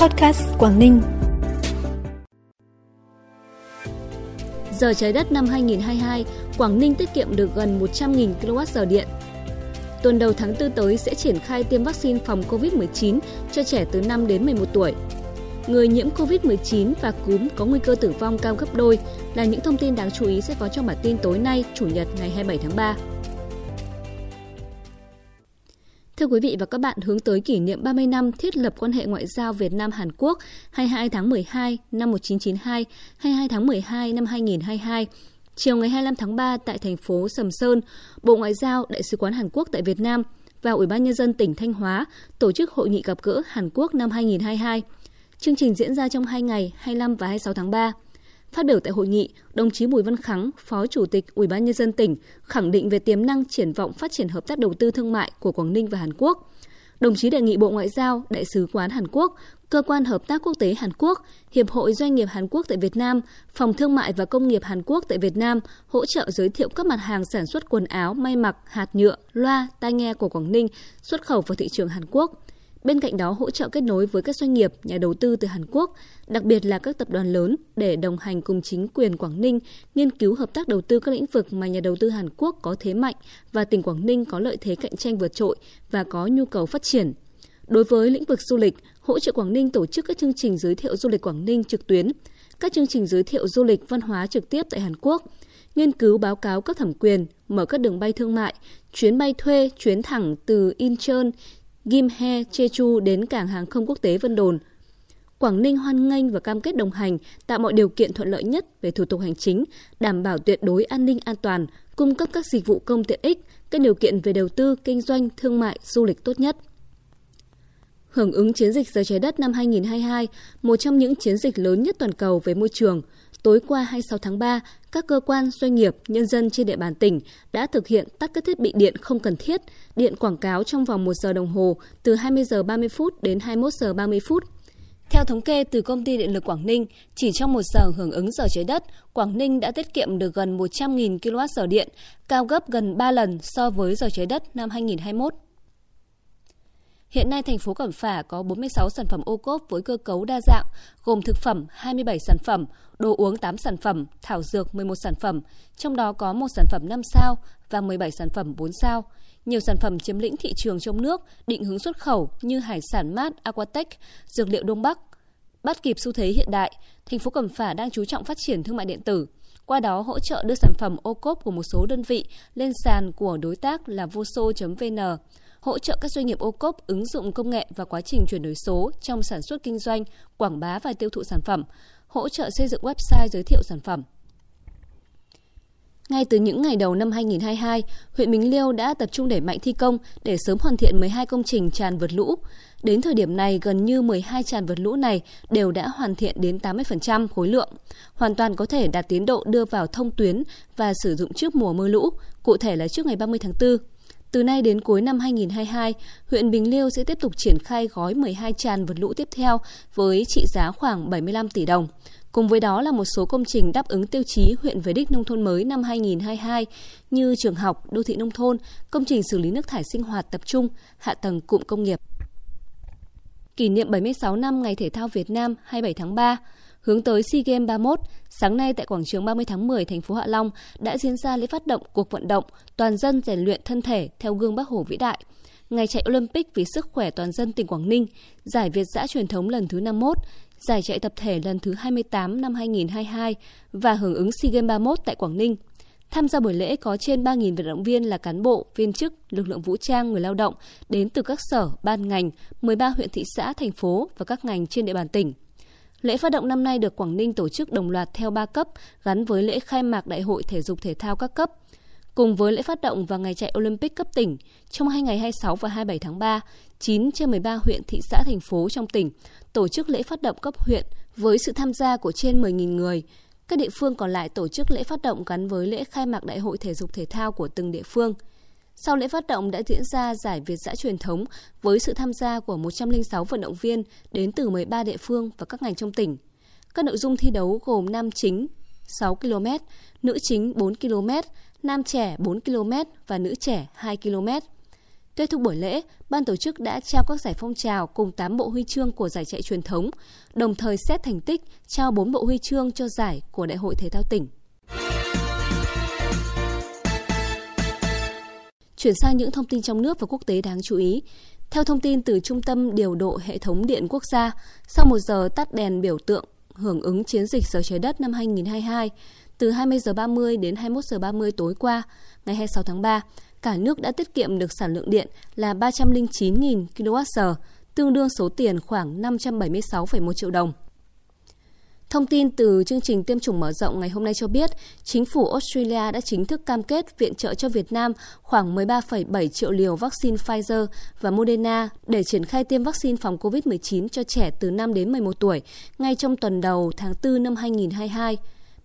Podcast Quảng Ninh. Giờ trái đất năm 2022, Quảng Ninh tiết kiệm được gần 100.000 kWh điện. Tuần đầu tháng 4 tới sẽ triển khai tiêm vaccine phòng COVID-19 cho trẻ từ 5 đến 11 tuổi. Người nhiễm COVID-19 và cúm có nguy cơ tử vong cao gấp đôi là những thông tin đáng chú ý sẽ có trong bản tin tối nay, Chủ nhật ngày 27 tháng 3. Thưa quý vị và các bạn, hướng tới kỷ niệm 30 năm thiết lập quan hệ ngoại giao Việt Nam Hàn Quốc 22 tháng 12 năm 1992, 22 tháng 12 năm 2022, chiều ngày 25 tháng 3 tại thành phố Sầm Sơn, Bộ Ngoại giao, Đại sứ quán Hàn Quốc tại Việt Nam và Ủy ban nhân dân tỉnh Thanh Hóa tổ chức hội nghị gặp gỡ Hàn Quốc năm 2022. Chương trình diễn ra trong 2 ngày 25 và 26 tháng 3. Phát biểu tại hội nghị, đồng chí Bùi Văn Khắng, Phó Chủ tịch Ủy ban nhân dân tỉnh khẳng định về tiềm năng triển vọng phát triển hợp tác đầu tư thương mại của Quảng Ninh và Hàn Quốc. Đồng chí đề nghị Bộ Ngoại giao, Đại sứ quán Hàn Quốc, Cơ quan Hợp tác Quốc tế Hàn Quốc, Hiệp hội Doanh nghiệp Hàn Quốc tại Việt Nam, Phòng Thương mại và Công nghiệp Hàn Quốc tại Việt Nam hỗ trợ giới thiệu các mặt hàng sản xuất quần áo, may mặc, hạt nhựa, loa, tai nghe của Quảng Ninh xuất khẩu vào thị trường Hàn Quốc – Bên cạnh đó hỗ trợ kết nối với các doanh nghiệp, nhà đầu tư từ Hàn Quốc, đặc biệt là các tập đoàn lớn để đồng hành cùng chính quyền Quảng Ninh nghiên cứu hợp tác đầu tư các lĩnh vực mà nhà đầu tư Hàn Quốc có thế mạnh và tỉnh Quảng Ninh có lợi thế cạnh tranh vượt trội và có nhu cầu phát triển. Đối với lĩnh vực du lịch, hỗ trợ Quảng Ninh tổ chức các chương trình giới thiệu du lịch Quảng Ninh trực tuyến, các chương trình giới thiệu du lịch văn hóa trực tiếp tại Hàn Quốc, nghiên cứu báo cáo các thẩm quyền, mở các đường bay thương mại, chuyến bay thuê, chuyến thẳng từ Incheon, Gimhae, Jeju đến cảng hàng không quốc tế Vân Đồn. Quảng Ninh hoan nghênh và cam kết đồng hành, tạo mọi điều kiện thuận lợi nhất về thủ tục hành chính, đảm bảo tuyệt đối an ninh an toàn, cung cấp các dịch vụ công tiện ích, các điều kiện về đầu tư, kinh doanh, thương mại, du lịch tốt nhất. Hưởng ứng chiến dịch giờ trái đất năm 2022, một trong những chiến dịch lớn nhất toàn cầu về môi trường – tối qua 26 tháng 3, các cơ quan, doanh nghiệp, nhân dân trên địa bàn tỉnh đã thực hiện tắt các thiết bị điện không cần thiết, điện quảng cáo trong vòng 1 giờ đồng hồ từ 20 giờ 30 phút đến 21 giờ 30 phút. Theo thống kê từ công ty điện lực Quảng Ninh, chỉ trong một giờ hưởng ứng giờ trái đất, Quảng Ninh đã tiết kiệm được gần 100.000 kWh điện, cao gấp gần 3 lần so với giờ trái đất năm 2021. Hiện nay thành phố Cẩm Phả có 46 sản phẩm ô cốp với cơ cấu đa dạng, gồm thực phẩm 27 sản phẩm, đồ uống 8 sản phẩm, thảo dược 11 sản phẩm, trong đó có một sản phẩm 5 sao và 17 sản phẩm 4 sao. Nhiều sản phẩm chiếm lĩnh thị trường trong nước, định hướng xuất khẩu như hải sản mát, aquatech, dược liệu Đông Bắc. Bắt kịp xu thế hiện đại, thành phố Cẩm Phả đang chú trọng phát triển thương mại điện tử, qua đó hỗ trợ đưa sản phẩm ô cốp của một số đơn vị lên sàn của đối tác là voso.vn hỗ trợ các doanh nghiệp ô cốp ứng dụng công nghệ và quá trình chuyển đổi số trong sản xuất kinh doanh, quảng bá và tiêu thụ sản phẩm, hỗ trợ xây dựng website giới thiệu sản phẩm. Ngay từ những ngày đầu năm 2022, huyện Bình Liêu đã tập trung đẩy mạnh thi công để sớm hoàn thiện 12 công trình tràn vượt lũ. Đến thời điểm này, gần như 12 tràn vượt lũ này đều đã hoàn thiện đến 80% khối lượng, hoàn toàn có thể đạt tiến độ đưa vào thông tuyến và sử dụng trước mùa mưa lũ, cụ thể là trước ngày 30 tháng 4. Từ nay đến cuối năm 2022, huyện Bình Liêu sẽ tiếp tục triển khai gói 12 tràn vượt lũ tiếp theo với trị giá khoảng 75 tỷ đồng. Cùng với đó là một số công trình đáp ứng tiêu chí huyện về đích nông thôn mới năm 2022 như trường học, đô thị nông thôn, công trình xử lý nước thải sinh hoạt tập trung, hạ tầng cụm công nghiệp. Kỷ niệm 76 năm Ngày Thể thao Việt Nam 27 tháng 3, Hướng tới SEA Games 31, sáng nay tại quảng trường 30 tháng 10 thành phố Hạ Long đã diễn ra lễ phát động cuộc vận động toàn dân rèn luyện thân thể theo gương Bắc Hồ vĩ đại. Ngày chạy Olympic vì sức khỏe toàn dân tỉnh Quảng Ninh, giải Việt giã truyền thống lần thứ 51, giải chạy tập thể lần thứ 28 năm 2022 và hưởng ứng SEA Games 31 tại Quảng Ninh. Tham gia buổi lễ có trên 3.000 vận động viên là cán bộ, viên chức, lực lượng vũ trang, người lao động đến từ các sở, ban ngành, 13 huyện thị xã, thành phố và các ngành trên địa bàn tỉnh. Lễ phát động năm nay được Quảng Ninh tổ chức đồng loạt theo 3 cấp gắn với lễ khai mạc Đại hội Thể dục Thể thao các cấp. Cùng với lễ phát động và ngày chạy Olympic cấp tỉnh, trong hai ngày 26 và 27 tháng 3, 9 trên 13 huyện, thị xã, thành phố trong tỉnh tổ chức lễ phát động cấp huyện với sự tham gia của trên 10.000 người. Các địa phương còn lại tổ chức lễ phát động gắn với lễ khai mạc Đại hội Thể dục Thể thao của từng địa phương – sau lễ phát động đã diễn ra giải Việt giã truyền thống với sự tham gia của 106 vận động viên đến từ 13 địa phương và các ngành trong tỉnh. Các nội dung thi đấu gồm nam chính 6 km, nữ chính 4 km, nam trẻ 4 km và nữ trẻ 2 km. Kết thúc buổi lễ, ban tổ chức đã trao các giải phong trào cùng 8 bộ huy chương của giải chạy truyền thống, đồng thời xét thành tích trao 4 bộ huy chương cho giải của Đại hội Thể thao tỉnh. Chuyển sang những thông tin trong nước và quốc tế đáng chú ý. Theo thông tin từ Trung tâm Điều độ Hệ thống Điện Quốc gia, sau một giờ tắt đèn biểu tượng hưởng ứng chiến dịch giờ trái đất năm 2022, từ 20 giờ 30 đến 21 giờ 30 tối qua, ngày 26 tháng 3, cả nước đã tiết kiệm được sản lượng điện là 309.000 kWh, tương đương số tiền khoảng 576,1 triệu đồng. Thông tin từ chương trình tiêm chủng mở rộng ngày hôm nay cho biết, chính phủ Australia đã chính thức cam kết viện trợ cho Việt Nam khoảng 13,7 triệu liều vaccine Pfizer và Moderna để triển khai tiêm vaccine phòng COVID-19 cho trẻ từ 5 đến 11 tuổi ngay trong tuần đầu tháng 4 năm 2022.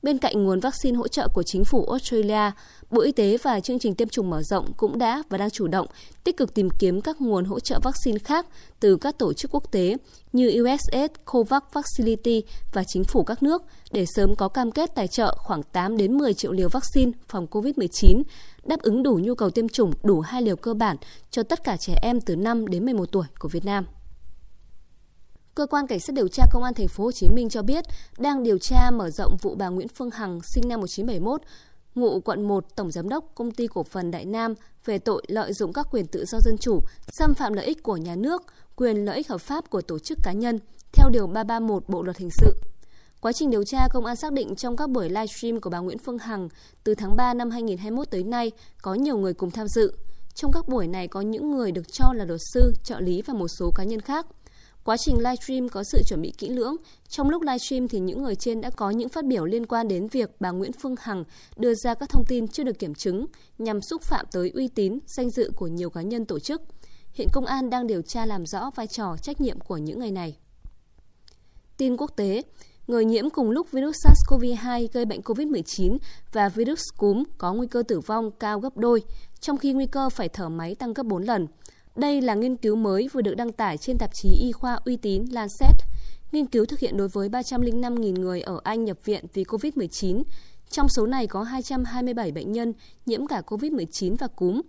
Bên cạnh nguồn vaccine hỗ trợ của chính phủ Australia, Bộ Y tế và chương trình tiêm chủng mở rộng cũng đã và đang chủ động tích cực tìm kiếm các nguồn hỗ trợ vaccine khác từ các tổ chức quốc tế như USAID, COVAX Facility và chính phủ các nước để sớm có cam kết tài trợ khoảng 8 đến 10 triệu liều vaccine phòng COVID-19, đáp ứng đủ nhu cầu tiêm chủng đủ hai liều cơ bản cho tất cả trẻ em từ 5 đến 11 tuổi của Việt Nam. Cơ quan cảnh sát điều tra công an thành phố Hồ Chí Minh cho biết đang điều tra mở rộng vụ bà Nguyễn Phương Hằng sinh năm 1971 ngụ quận 1 Tổng Giám đốc Công ty Cổ phần Đại Nam về tội lợi dụng các quyền tự do dân chủ, xâm phạm lợi ích của nhà nước, quyền lợi ích hợp pháp của tổ chức cá nhân, theo Điều 331 Bộ Luật Hình sự. Quá trình điều tra, công an xác định trong các buổi livestream của bà Nguyễn Phương Hằng từ tháng 3 năm 2021 tới nay có nhiều người cùng tham dự. Trong các buổi này có những người được cho là luật sư, trợ lý và một số cá nhân khác – Quá trình livestream có sự chuẩn bị kỹ lưỡng. Trong lúc livestream thì những người trên đã có những phát biểu liên quan đến việc bà Nguyễn Phương Hằng đưa ra các thông tin chưa được kiểm chứng nhằm xúc phạm tới uy tín, danh dự của nhiều cá nhân tổ chức. Hiện công an đang điều tra làm rõ vai trò trách nhiệm của những người này. Tin quốc tế, người nhiễm cùng lúc virus SARS-CoV-2 gây bệnh COVID-19 và virus cúm có nguy cơ tử vong cao gấp đôi, trong khi nguy cơ phải thở máy tăng gấp 4 lần – đây là nghiên cứu mới vừa được đăng tải trên tạp chí y khoa uy tín Lancet. Nghiên cứu thực hiện đối với 305.000 người ở Anh nhập viện vì COVID-19. Trong số này có 227 bệnh nhân nhiễm cả COVID-19 và cúm.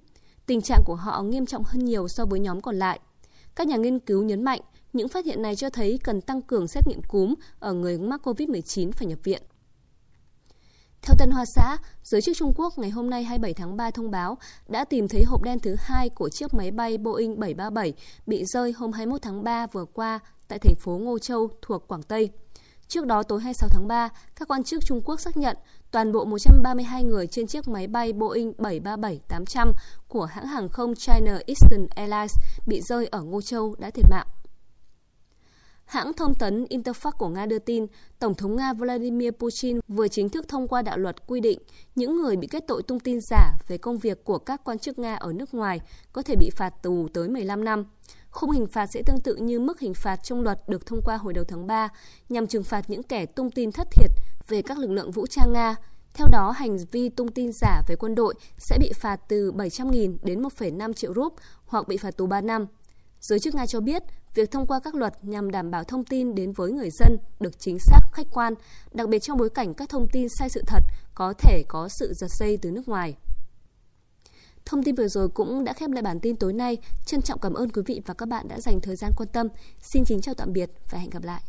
Tình trạng của họ nghiêm trọng hơn nhiều so với nhóm còn lại. Các nhà nghiên cứu nhấn mạnh, những phát hiện này cho thấy cần tăng cường xét nghiệm cúm ở người mắc COVID-19 phải nhập viện. Theo Tân Hoa Xã, giới chức Trung Quốc ngày hôm nay 27 tháng 3 thông báo đã tìm thấy hộp đen thứ hai của chiếc máy bay Boeing 737 bị rơi hôm 21 tháng 3 vừa qua tại thành phố Ngô Châu thuộc Quảng Tây. Trước đó tối 26 tháng 3, các quan chức Trung Quốc xác nhận toàn bộ 132 người trên chiếc máy bay Boeing 737-800 của hãng hàng không China Eastern Airlines bị rơi ở Ngô Châu đã thiệt mạng. Hãng thông tấn Interfax của Nga đưa tin, Tổng thống Nga Vladimir Putin vừa chính thức thông qua đạo luật quy định những người bị kết tội tung tin giả về công việc của các quan chức Nga ở nước ngoài có thể bị phạt tù tới 15 năm. Khung hình phạt sẽ tương tự như mức hình phạt trong luật được thông qua hồi đầu tháng 3 nhằm trừng phạt những kẻ tung tin thất thiệt về các lực lượng vũ trang Nga. Theo đó, hành vi tung tin giả về quân đội sẽ bị phạt từ 700.000 đến 1,5 triệu rúp hoặc bị phạt tù 3 năm. Giới chức Nga cho biết, việc thông qua các luật nhằm đảm bảo thông tin đến với người dân được chính xác, khách quan, đặc biệt trong bối cảnh các thông tin sai sự thật có thể có sự giật dây từ nước ngoài. Thông tin vừa rồi cũng đã khép lại bản tin tối nay. Trân trọng cảm ơn quý vị và các bạn đã dành thời gian quan tâm. Xin kính chào tạm biệt và hẹn gặp lại.